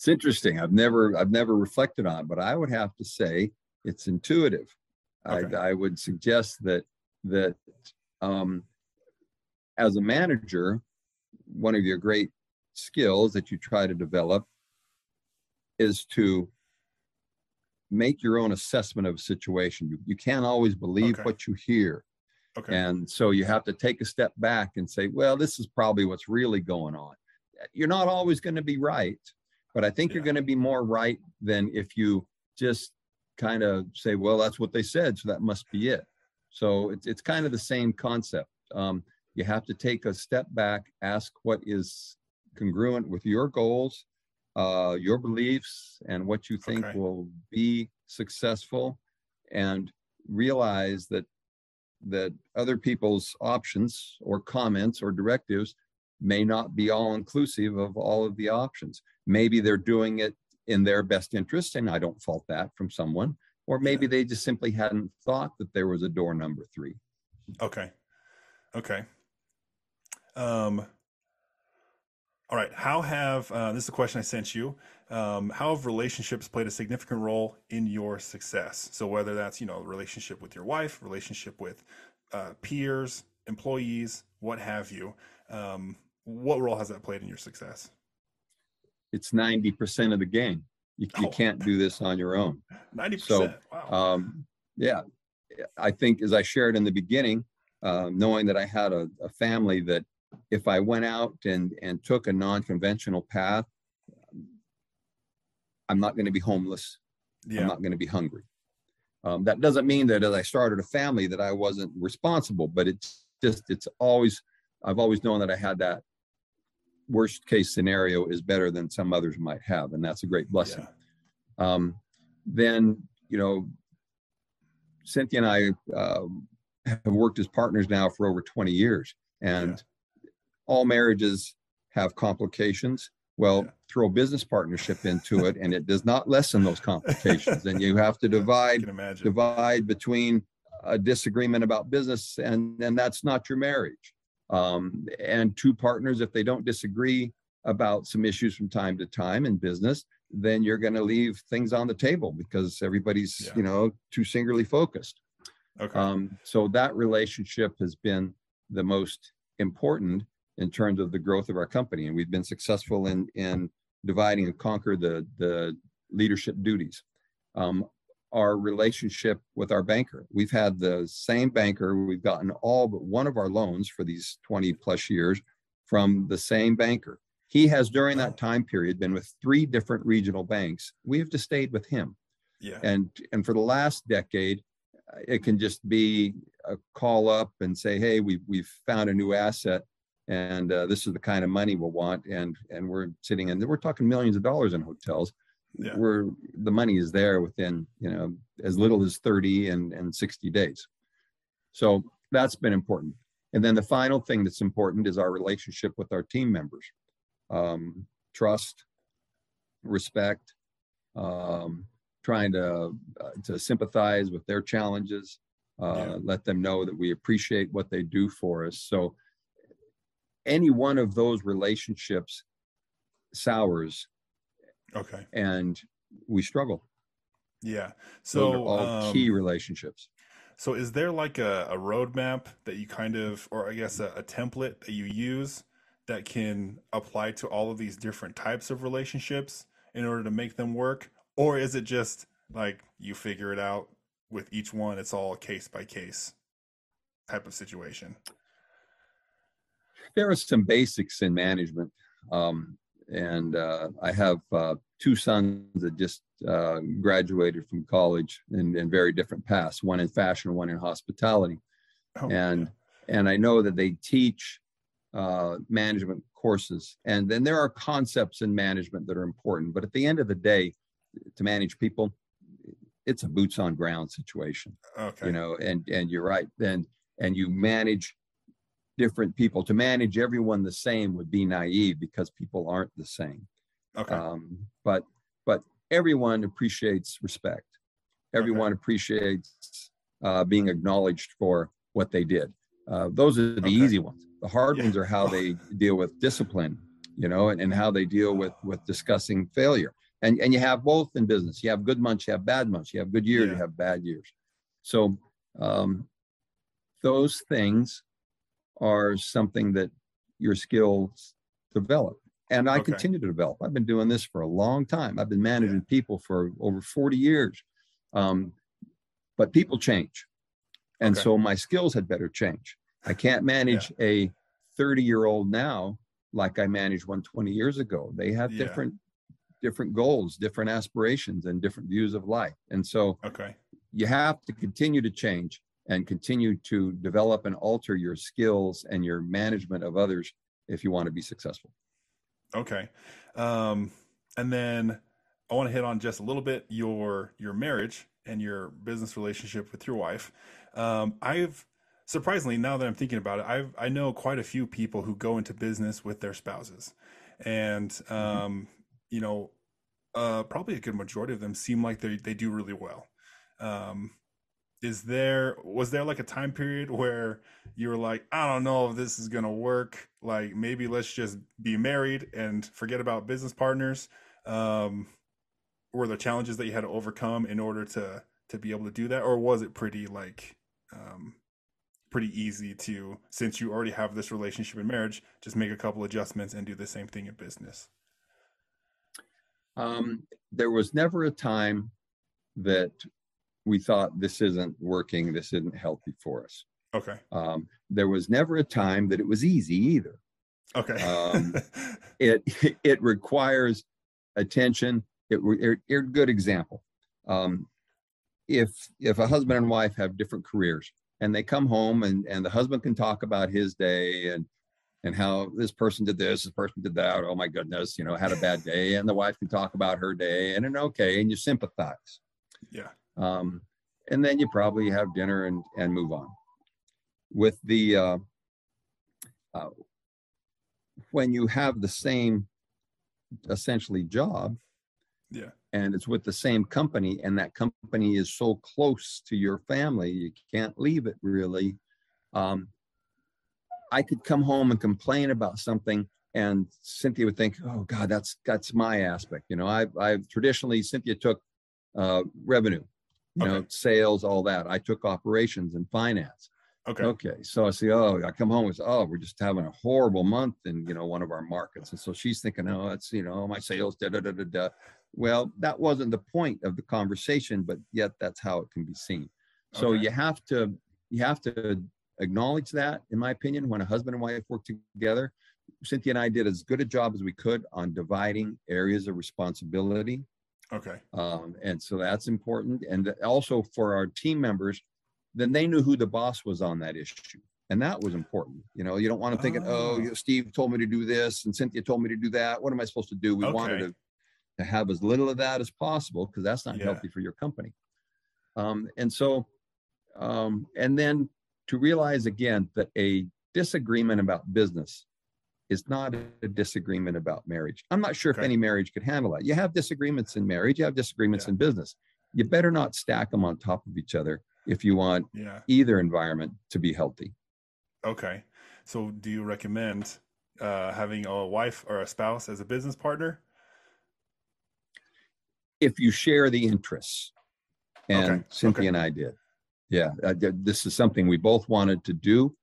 it's interesting. I've never I've never reflected on, it, but I would have to say it's intuitive. Okay. I, I would suggest that that um, as a manager, one of your great skills that you try to develop is to make your own assessment of a situation. You, you can't always believe okay. what you hear. Okay. And so you have to take a step back and say, well, this is probably what's really going on. You're not always going to be right, but I think yeah. you're going to be more right than if you just kind of say, well, that's what they said, so that must be it. So it's it's kind of the same concept. Um, you have to take a step back, ask what is congruent with your goals, uh, your beliefs, and what you think okay. will be successful, and realize that that other people's options or comments or directives may not be all inclusive of all of the options. Maybe they're doing it in their best interest, and I don't fault that from someone. Or maybe they just simply hadn't thought that there was a door number three. Okay. Okay. Um, all right. How have uh, this is a question I sent you? Um, how have relationships played a significant role in your success? So whether that's you know relationship with your wife, relationship with uh, peers, employees, what have you. Um, what role has that played in your success? It's 90% of the game. You, oh. you can't do this on your own. 90%. So, wow. Um, yeah, I think as I shared in the beginning, uh, knowing that I had a, a, family that if I went out and, and took a non-conventional path, I'm not going to be homeless. Yeah. I'm not going to be hungry. Um, that doesn't mean that as I started a family that I wasn't responsible, but it's just, it's always, I've always known that I had that worst case scenario is better than some others might have, and that's a great blessing. Yeah. Um, then, you know, Cynthia and I uh, have worked as partners now for over 20 years, and. All marriages have complications. Well, yeah. throw business partnership into it, and it does not lessen those complications. and you have to divide divide between a disagreement about business, and and that's not your marriage um, and two partners, if they don't disagree about some issues from time to time in business, then you're going to leave things on the table because everybody's, yeah. you know, too singularly focused. Okay. Um, so that relationship has been the most important. In terms of the growth of our company, and we've been successful in in dividing and conquer the the leadership duties. Um, our relationship with our banker. We've had the same banker. We've gotten all but one of our loans for these 20 plus years from the same banker. He has during that time period been with three different regional banks. We have just stayed with him. Yeah. And and for the last decade, it can just be a call up and say, hey, we we've found a new asset and uh, this is the kind of money we'll want and and we're sitting in we're talking millions of dollars in hotels. Yeah. where the money is there within you know as little as 30 and and 60 days. So that's been important. And then the final thing that's important is our relationship with our team members. Um, trust respect um, trying to uh, to sympathize with their challenges uh, Yeah. let them know that we appreciate what they do for us. So any one of those relationships sours Okay. and we struggle. Yeah. So all um, key relationships. so is there like a, a roadmap that you kind of, or I guess a, a template that you use that can apply to all of these different types of relationships in order to make them work? Or is it just like you figure it out with each one? It's all case by case type of situation. There are some basics in management. Um, and uh, I have uh, two sons that just uh, graduated from college in, in very different paths, one in fashion, one in hospitality. Oh, and and I know that they teach uh, management courses, and then there are concepts in management that are important. But at the end of the day, to manage people, it's a boots on ground situation, okay. you know. And and you're right. Then and you manage different people. To manage everyone the same would be naive because people aren't the same. okay. Um, but but everyone appreciates respect. Everyone appreciates uh, being acknowledged for what they did. Uh, those are the Okay. easy ones. The hard Yeah. ones are how they deal with discipline, you know, and, and how they deal with with discussing failure. And and you have both in business. You have good months, you have bad months. You have good years, Yeah. you have bad years. So um, those things are something that your skills develop. And I Okay. continue to develop. I've been doing this for a long time. I've been managing people for over 40 years. Um, but people change. And Okay. so my skills had better change. I can't manage a 30 year old now like I managed one 20 years ago. They have Yeah. different different goals, different aspirations, and different views of life. And so Okay. you have to continue to change and continue to develop and alter your skills and your management of others if you want to be successful. Okay. Um, and then I want to hit on just a little bit your your marriage and your business relationship with your wife. Um, I've surprisingly now that I'm thinking about it, I've I know quite a few people who go into business with their spouses, and um, you know, uh, probably a good majority of them seem like they they do really well. Um, is there was there like a time period where you were like i don't know if this is to work like maybe let's just be married and forget about business partners um were there challenges that you had to overcome in order to to be able to do that? Or was it pretty like um pretty easy to since you already have this relationship in marriage just make a couple adjustments and do the same thing in business? Um, there was never a time that we thought this isn't working, this isn't healthy for us. okay Um, there was never a time that it was easy either. okay Um, It it requires attention. It, it, it a good example. Um, if if a husband and wife have different careers and they come home and and the husband can talk about his day and and how this person did this, this person did that. Oh my goodness, you know, had a bad day, and the wife can talk about her day and an okay, and you sympathize. yeah um, and then you probably have dinner and and move on. With the uh, uh, when you have the same essentially job, yeah and it's with the same company, and that company is so close to your family, you can't leave it really. Um, I could come home and complain about something, and Cynthia would think, "Oh God, that's that's my aspect." You know, I've I've traditionally Cynthia took uh, revenue, you know, sales, all that. I took operations and finance. Okay. Okay. So I say, oh, I come home and say, oh, we're just having a horrible month in you know one of our markets, and so she's thinking, oh, it's you know my sales, da da da da da. Well, that wasn't the point of the conversation, but yet that's how it can be seen. So Okay. you have to you have to acknowledge that, in my opinion, when a husband and wife work together. Cynthia and I did as good a job as we could on dividing areas of responsibility Okay. um, and so that's important. And also for our team members, then they knew who the boss was on that issue. And that was important. You know, you don't want to think, oh, Oh. Steve told me to do this and Cynthia told me to do that. What am I supposed to do? We wanted to, to have as little of that as possible because that's not Yeah. healthy for your company. Um, and so, um, and then to realize again that a disagreement about business is not a disagreement about marriage. I'm not sure if any marriage could handle that. You have disagreements in marriage, you have disagreements Yeah. in business. You better not stack them on top of each other if you want Yeah. either environment to be healthy. Okay. So, do you recommend uh, having a wife or a spouse as a business partner? If you share the interests, and Okay, Cynthia okay. and I did. Yeah, I did- this is something we both wanted to do.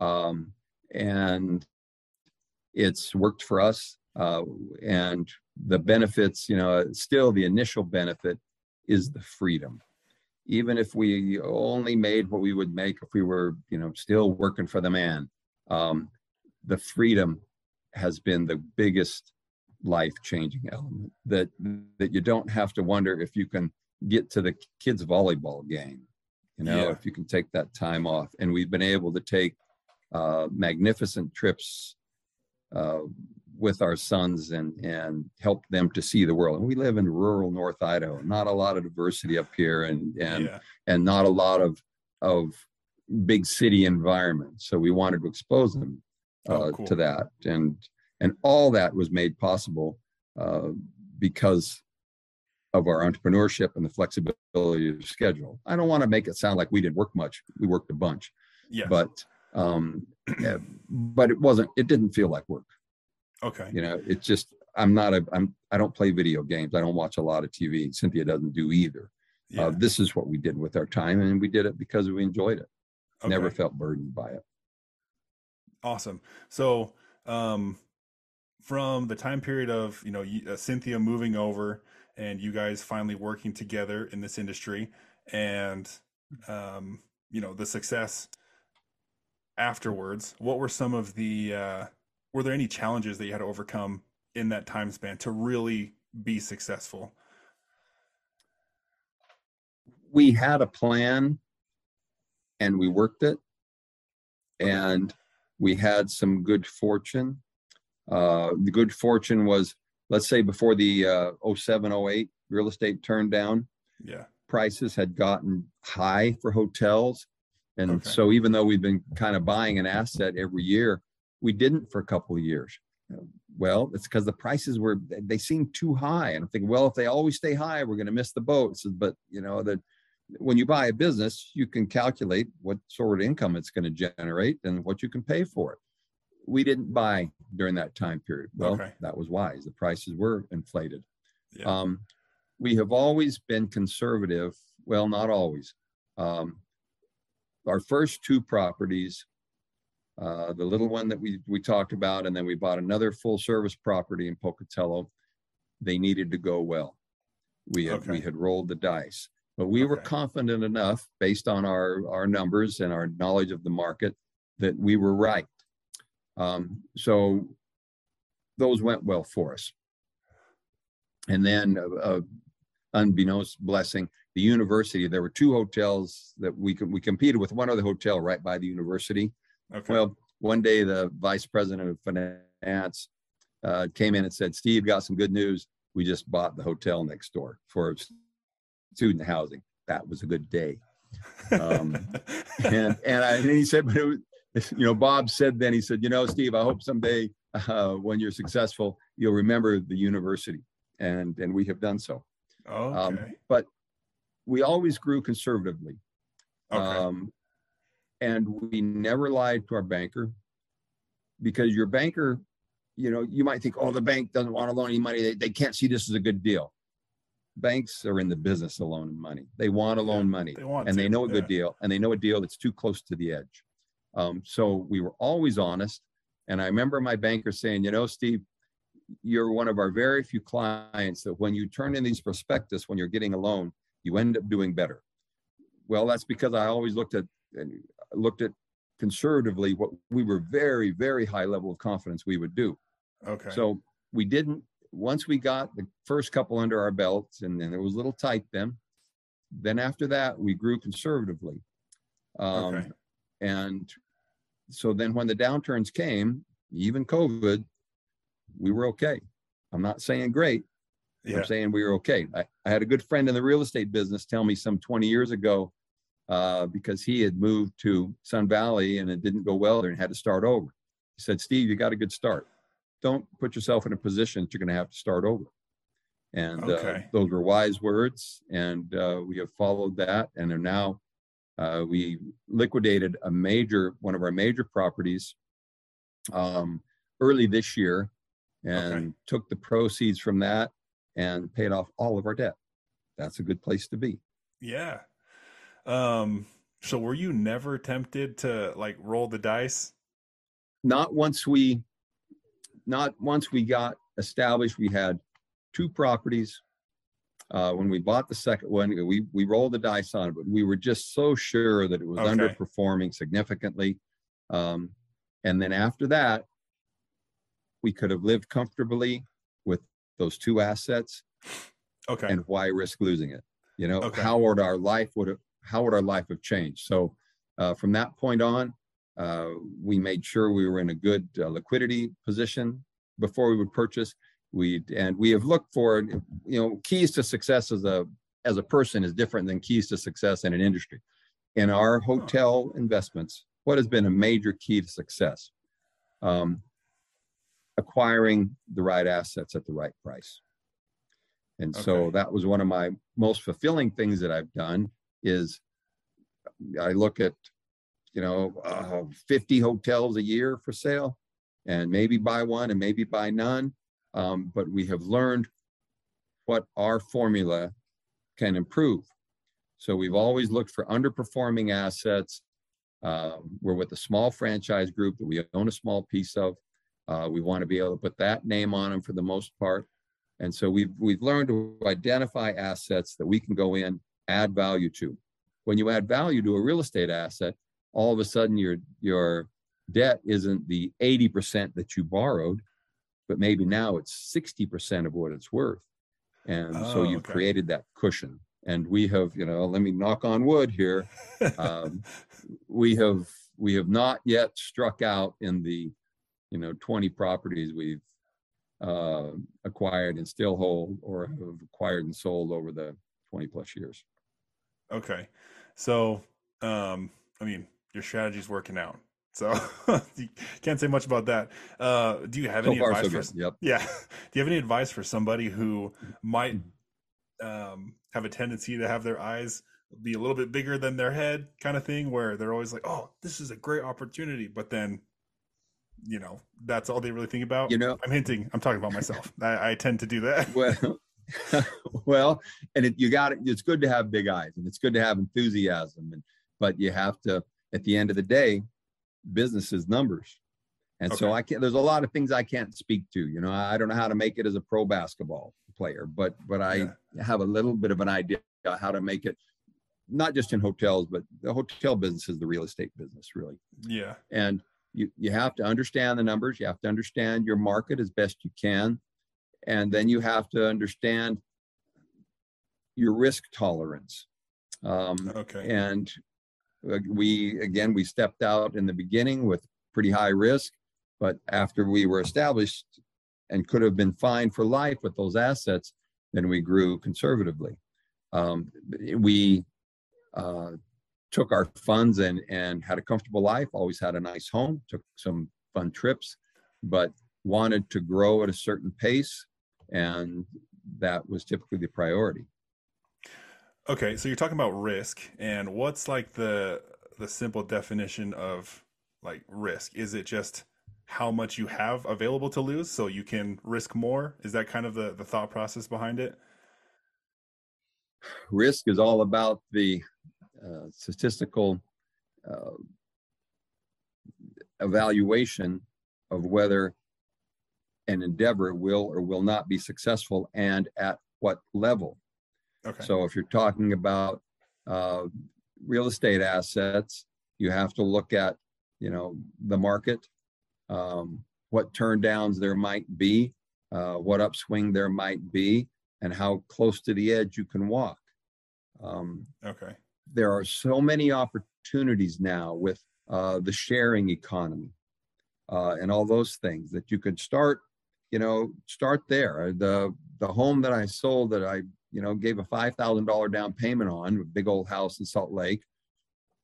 Um, and it's worked for us. Uh, and the benefits, you know, still the initial benefit is the freedom. Even if we only made what we would make if we were, you know, still working for the man, um, the freedom has been the biggest life-changing element. That that you don't have to wonder if you can get to the kids' volleyball game. You know, Yeah. if you can take that time off, and we've been able to take uh, magnificent trips uh, with our sons and and help them to see the world. And we live in rural North Idaho, not a lot of diversity up here, and and yeah. and not a lot of of big city environment. So we wanted to expose them Oh, uh, cool. to that, and and all that was made possible uh, because of our entrepreneurship and the flexibility of schedule. I don't want to make it sound like we didn't work much. We worked a bunch, Yeah. but um, but it wasn't. It didn't feel like work. okay. You know, it's just I'm not a I'm I don't play video games. I don't watch a lot of TV. Cynthia doesn't do either. Yeah. Uh, this is what we did with our time, and we did it because we enjoyed it. Never felt burdened by it. Awesome. So, um, from the time period of you know you- uh, Cynthia moving over and you guys finally working together in this industry, and um, you know the success afterwards, what were some of the uh, were there any challenges that you had to overcome in that time span to really be successful? We had a plan, and we worked it, and we had some good fortune. Uh, the good fortune was, let's say, before the uh, 07, 08 real estate turned down. Yeah. prices had gotten high for hotels. And Okay. so even though we've been kind of buying an asset every year, we didn't for a couple of years. Well, it's because the prices were they- seemed too high. And I'm thinking, well, if they always stay high, we're going to miss the boat. So, but you know, that when you buy a business, you can calculate what sort of income it's going to generate and what you can pay for it. We didn't buy during that time period. Well, Okay. that was wise. The prices were inflated. Yeah. Um, we have always been conservative. Well, not always. Um, our first two properties, uh, the little one that we we talked about, and then we bought another full service property in Pocatello. They needed to go well. We had we had rolled the dice, but we were confident enough, based on our our numbers and our knowledge of the market, that we were right. Um, so those went well for us. And then, uh, uh, unbeknownst blessing, the university, there were two hotels that we we competed with one other hotel right by the university. Okay. Well, one day the vice president of finance uh, came in and said, Steve, got some good news. We just bought the hotel next door for student housing. That was a good day. um, and and, I, and he said, but it was, you know, Bob said then he said, you know, Steve, I hope someday uh, when you're successful, you'll remember the university, and and we have done so. okay. Um, but we always grew conservatively, okay. um, and we never lied to our banker because your banker, you know, you might think, oh, the bank doesn't want to loan any money; they, they can't see this as a good deal. banks are in the business of loaning money. They want to loan money, They and to, they know a good yeah. deal, and they know a deal that's too close to the edge. Um, so we were always honest. And I remember my banker saying, you know, Steve, you're one of our very few clients that when you turn in these prospectus when you're getting a loan, you end up doing better. Well, that's because I always looked at and looked at conservatively what we were very, very high level of confidence we would do. Okay. So we didn't, once we got the first couple under our belts and then it was a little tight then, then after that, we grew conservatively. Um, Okay. And so then when the downturns came, even COVID, we were okay. I'm not saying great, yeah. I'm saying we were okay. I, I had a good friend in the real estate business tell me some 20 years ago, uh, because he had moved to Sun Valley and it didn't go well there and had to start over. He said, Steve, you got a good start. Don't put yourself in a position that you're going to have to start over. And uh, those were wise words. And uh, we have followed that and are now, uh, we liquidated a major, one of our major properties um, early this year and took the proceeds from that and paid off all of our debt. That's a good place to be. Yeah. Um. So were you never tempted to like roll the dice? Not once we, not once we got established, we had two properties. Uh, when we bought the second one, we, we rolled the dice on it, but we were just so sure that it was Okay. underperforming significantly. Um, and then after that, we could have lived comfortably those two assets Okay. and why risk losing it? You know, Okay. how would our life would have, how would our life have changed? So uh, from that point on, uh, we made sure we were in a good uh, liquidity position before we would purchase. We and we have looked for, you know, keys to success as a as a person is different than keys to success in an industry. In our hotel investments, what has been a major key to success? Um, acquiring the right assets at the right price. And so that was one of my most fulfilling things that I've done is I look at, you know, uh, 50 hotels a year for sale and maybe buy one and maybe buy none. Um, but we have learned what our formula can improve. So we've always looked for underperforming assets. Uh, we're with a small franchise group that we own a small piece of. Uh, we want to be able to put that name on them for the most part. And so we've we've learned to identify assets that we can go in, add value to. When you add value to a real estate asset, all of a sudden your your debt isn't the 80% that you borrowed, but maybe now it's 60% of what it's worth. And so Oh, you've okay. created that cushion. And we have, you know, let me knock on wood here. Um, we have we have not yet struck out in the, you know, 20 properties we've uh, acquired and still hold or have acquired and sold over the 20 plus years. Okay. So, um, I mean, your strategy's working out. So you can't say much about that. Uh, do you have So any far, advice so for. Yep. Yeah. Do you have any advice for somebody who might um, have a tendency to have their eyes be a little bit bigger than their head, kind of thing, where they're always like, "Oh, this is a great opportunity," but then, you know, that's all they really think about. You know, I'm hinting. I'm talking about myself. I, I tend to do that. well, well, and it, you got it. It's good to have big eyes and it's good to have enthusiasm, and but you have to, at the end of the day, business is numbers. And so I can't, there's a lot of things I can't speak to, you know, I don't know how to make it as a pro basketball player, but, but I Yeah. have a little bit of an idea how to make it, not just in hotels, but the hotel business is the real estate business really. Yeah. And you, you have to understand the numbers. You have to understand your market as best you can. And then you have to understand your risk tolerance. Um, Okay. and uh, we, again, we stepped out in the beginning with pretty high risk, but after we were established and could have been fine for life with those assets, then we grew conservatively. Um, we uh, took our funds and, and had a comfortable life, always had a nice home, took some fun trips, but wanted to grow at a certain pace. And that was typically the priority. Okay, so you're talking about risk, and what's like the the simple definition of like risk? Is it just how much you have available to lose so you can risk more? Is that kind of the the thought process behind it? risk is all about the uh, statistical uh, evaluation of whether an endeavor will or will not be successful and at what level. Okay. So if you're talking about uh, real estate assets, you have to look at, you know, the market, um, what turndowns there might be, uh, what upswing there might be, and how close to the edge you can walk. Um, okay. There are so many opportunities now with uh, the sharing economy uh, and all those things that you could start you know start there. The the home that i sold that i you know gave a $5000 down payment on a big old house in salt lake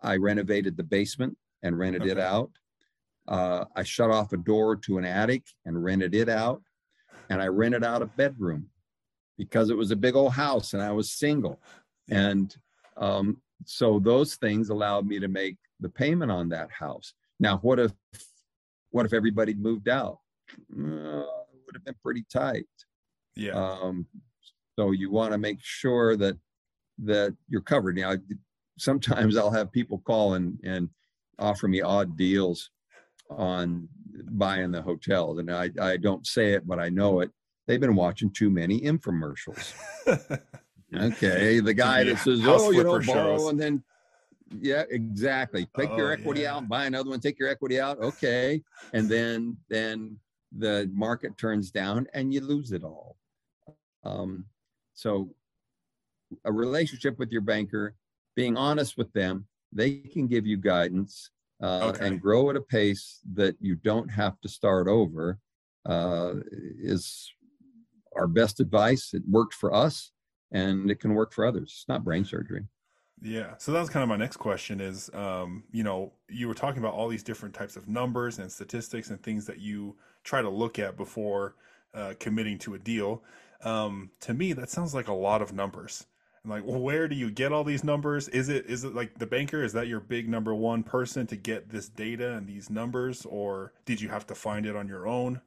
i renovated the basement and rented it out. Uh, i shut off a door to an attic and rented it out and i rented out a bedroom because it was a big old house and i was single. And um, so those things allowed me to make the payment on that house. Now, what if what if everybody moved out? Uh, it would have been pretty tight. Yeah. Um, so you want to make sure that that you're covered. Now, sometimes I'll have people call and and offer me odd deals on buying the hotels, and I I don't say it, but I know it. They've been watching too many infomercials. Okay, the guy Yeah, that says, "Oh, you know, borrow," shows. and then, yeah, exactly. Take your Oh, equity yeah. out, buy another one. Take your equity out. Okay, and then then the market turns down and you lose it all. Um, so, a relationship with your banker, being honest with them, they can give you guidance uh, Okay. and grow at a pace that you don't have to start over. Uh, is our best advice. It worked for us and it can work for others. It's not brain surgery. Yeah. So that was kind of my next question is, um, you know, you were talking about all these different types of numbers and statistics and things that you try to look at before uh, committing to a deal. Um, to me, that sounds like a lot of numbers. And like, well, where do you get all these numbers? Is it is it like the banker? Is that your big number one person to get this data and these numbers, or did you have to find it on your own?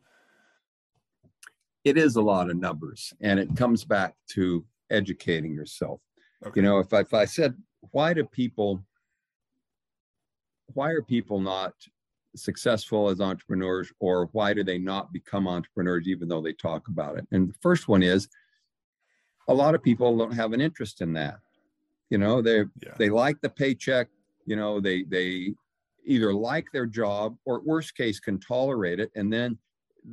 It is a lot of numbers and it comes back to educating yourself. Okay. You know, if I, if I said, why do people, why are people not successful as entrepreneurs or why do they not become entrepreneurs even though they talk about it? And the first one is a lot of people don't have an interest in that. You know, they Yeah. they like the paycheck, you know, they they either like their job or worst case can tolerate it and then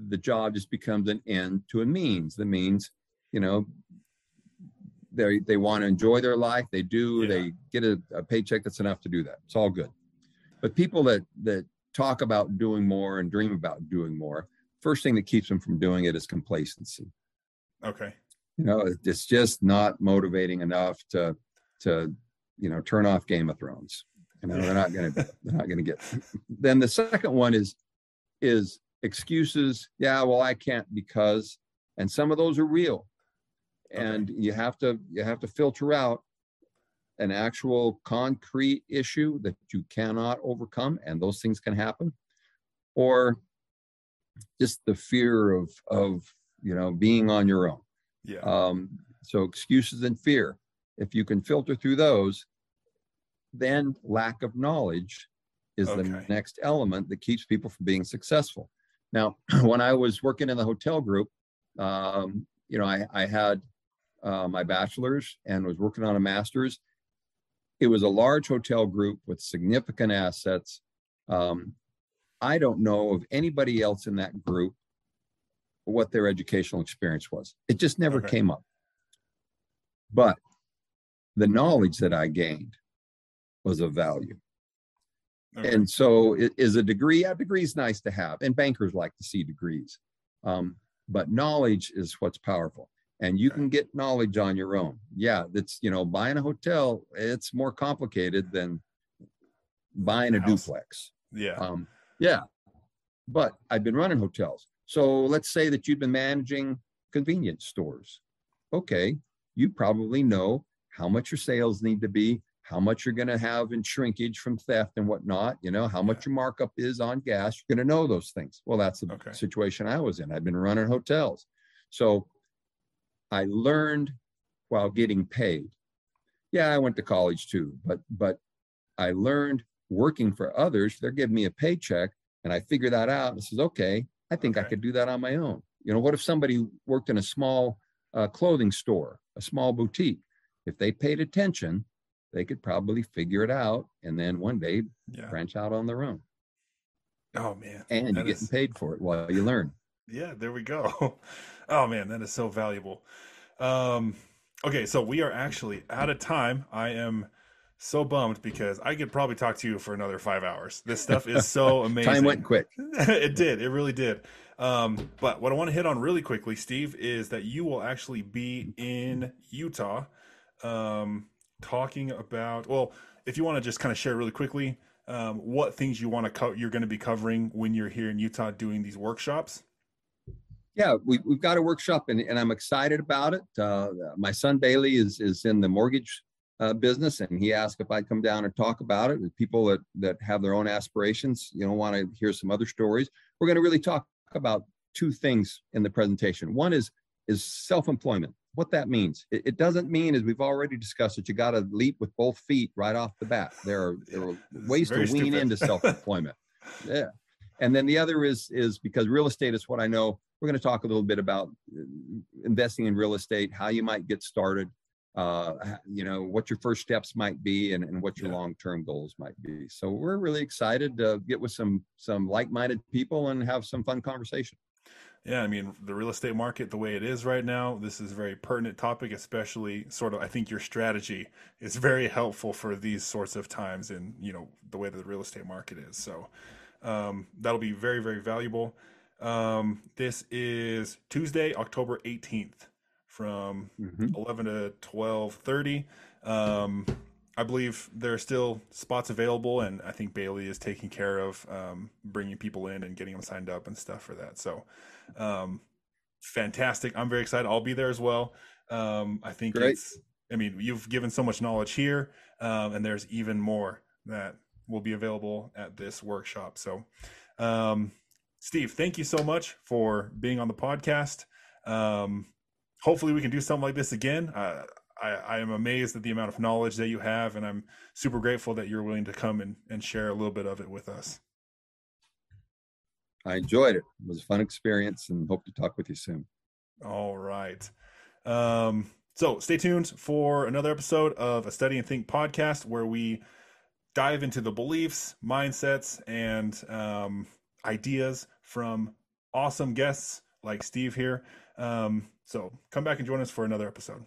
the job just becomes an end to a means. The means, you know, they they want to enjoy their life. They do. Yeah. They get a, a paycheck that's enough to do that. It's all good. But people that that talk about doing more and dream about doing more, first thing that keeps them from doing it is complacency. Okay. You know, it's just not motivating enough to to you know turn off Game of Thrones. You know, they're not gonna they're not gonna get. Then the second one is is excuses. Yeah, well, I can't because, and some of those are real, and you have to you have to filter out an actual concrete issue that you cannot overcome, and those things can happen, or just the fear of of you know being on your own. Yeah. Um, so excuses and fear. If you can filter through those, then lack of knowledge is the next element that keeps people from being successful. Now, when I was working in the hotel group, um, you know, I, I had uh, my bachelor's and was working on a master's. It was a large hotel group with significant assets. Um, I don't know of anybody else in that group what their educational experience was. It just never Okay. came up. But the knowledge that I gained was of value. Okay. And so is a degree, a degree is nice to have, and bankers like to see degrees. Um, but knowledge is what's powerful. And you can get knowledge on your own. Yeah, that's, you know, buying a hotel, it's more complicated than buying a House. duplex. yeah. Um, yeah, but I've been running hotels. So let's say that you've been managing convenience stores. Okay, you probably know how much your sales need to be, how much you're going to have in shrinkage from theft and whatnot. You know how much your markup is on gas. You're going to know those things. Well, that's the Okay. situation I was in. I've been running hotels, so I learned while getting paid. yeah, I went to college too, but but I learned working for others. They're giving me a paycheck, and I figured that out. And says, okay, I think okay. I could do that on my own. You know, what if somebody worked in a small uh, clothing store, a small boutique? If they paid attention, they could probably figure it out, and then one day yeah. branch out on their own. Oh man, and you're getting paid for it while you learn. Yeah, there we go. Oh man, that is so valuable. Um, okay, so we are actually out of time. I am so bummed because I could probably talk to you for another five hours. This stuff is so amazing. time went quick. it did. It really did. Um, but what I want to hit on really quickly, Steve, is that you will actually be in Utah, um, talking about. Well, if you want to just kind of share really quickly um, what things you want to co- you're going to be covering when you're here in Utah doing these workshops yeah, we, we've got a workshop and, and I'm excited about it. Uh, my son Bailey is, is in the mortgage uh, business and he asked if I'd come down and talk about it with people that, that have their own aspirations, you know, want to hear some other stories. We're going to really talk about two things in the presentation. One is, is self-employment, what that means. It, it doesn't mean, as we've already discussed, that you got to leap with both feet right off the bat. There are, there are ways to wean stupid. into self-employment. yeah. And then the other is, is because real estate is what I know we're going to talk a little bit about uh, investing in real estate, how you might get started, uh, you know, what your first steps might be, and, and what your yeah. long-term goals might be. So we're really excited to get with some some like-minded people and have some fun conversation. Yeah, I mean, the real estate market, the way it is right now, this is a very pertinent topic, especially sort of, I think your strategy is very helpful for these sorts of times and, you know, the way that the real estate market is. So um, that'll be very, very valuable. Um, this is Tuesday, October 18th from mm-hmm. 11 to 12:30. Um, I believe there are still spots available, and I think Bailey is taking care of um, bringing people in and getting them signed up and stuff for that. So, um, fantastic! I'm very excited. I'll be there as well. Um, I think Great. it's. I mean, you've given so much knowledge here, um, and there's even more that will be available at this workshop. So, um, Steve, thank you so much for being on the podcast. Um, hopefully, we can do something like this again. Uh, I, I, am amazed at the amount of knowledge that you have, and I'm super grateful that you're willing to come and, and share a little bit of it with us. I enjoyed it. It was a fun experience and hope to talk with you soon. All right. Um, so stay tuned for another episode of a Study and Think podcast where we dive into the beliefs, mindsets, and um, ideas from awesome guests like Steve here. Um, so come back and join us for another episode.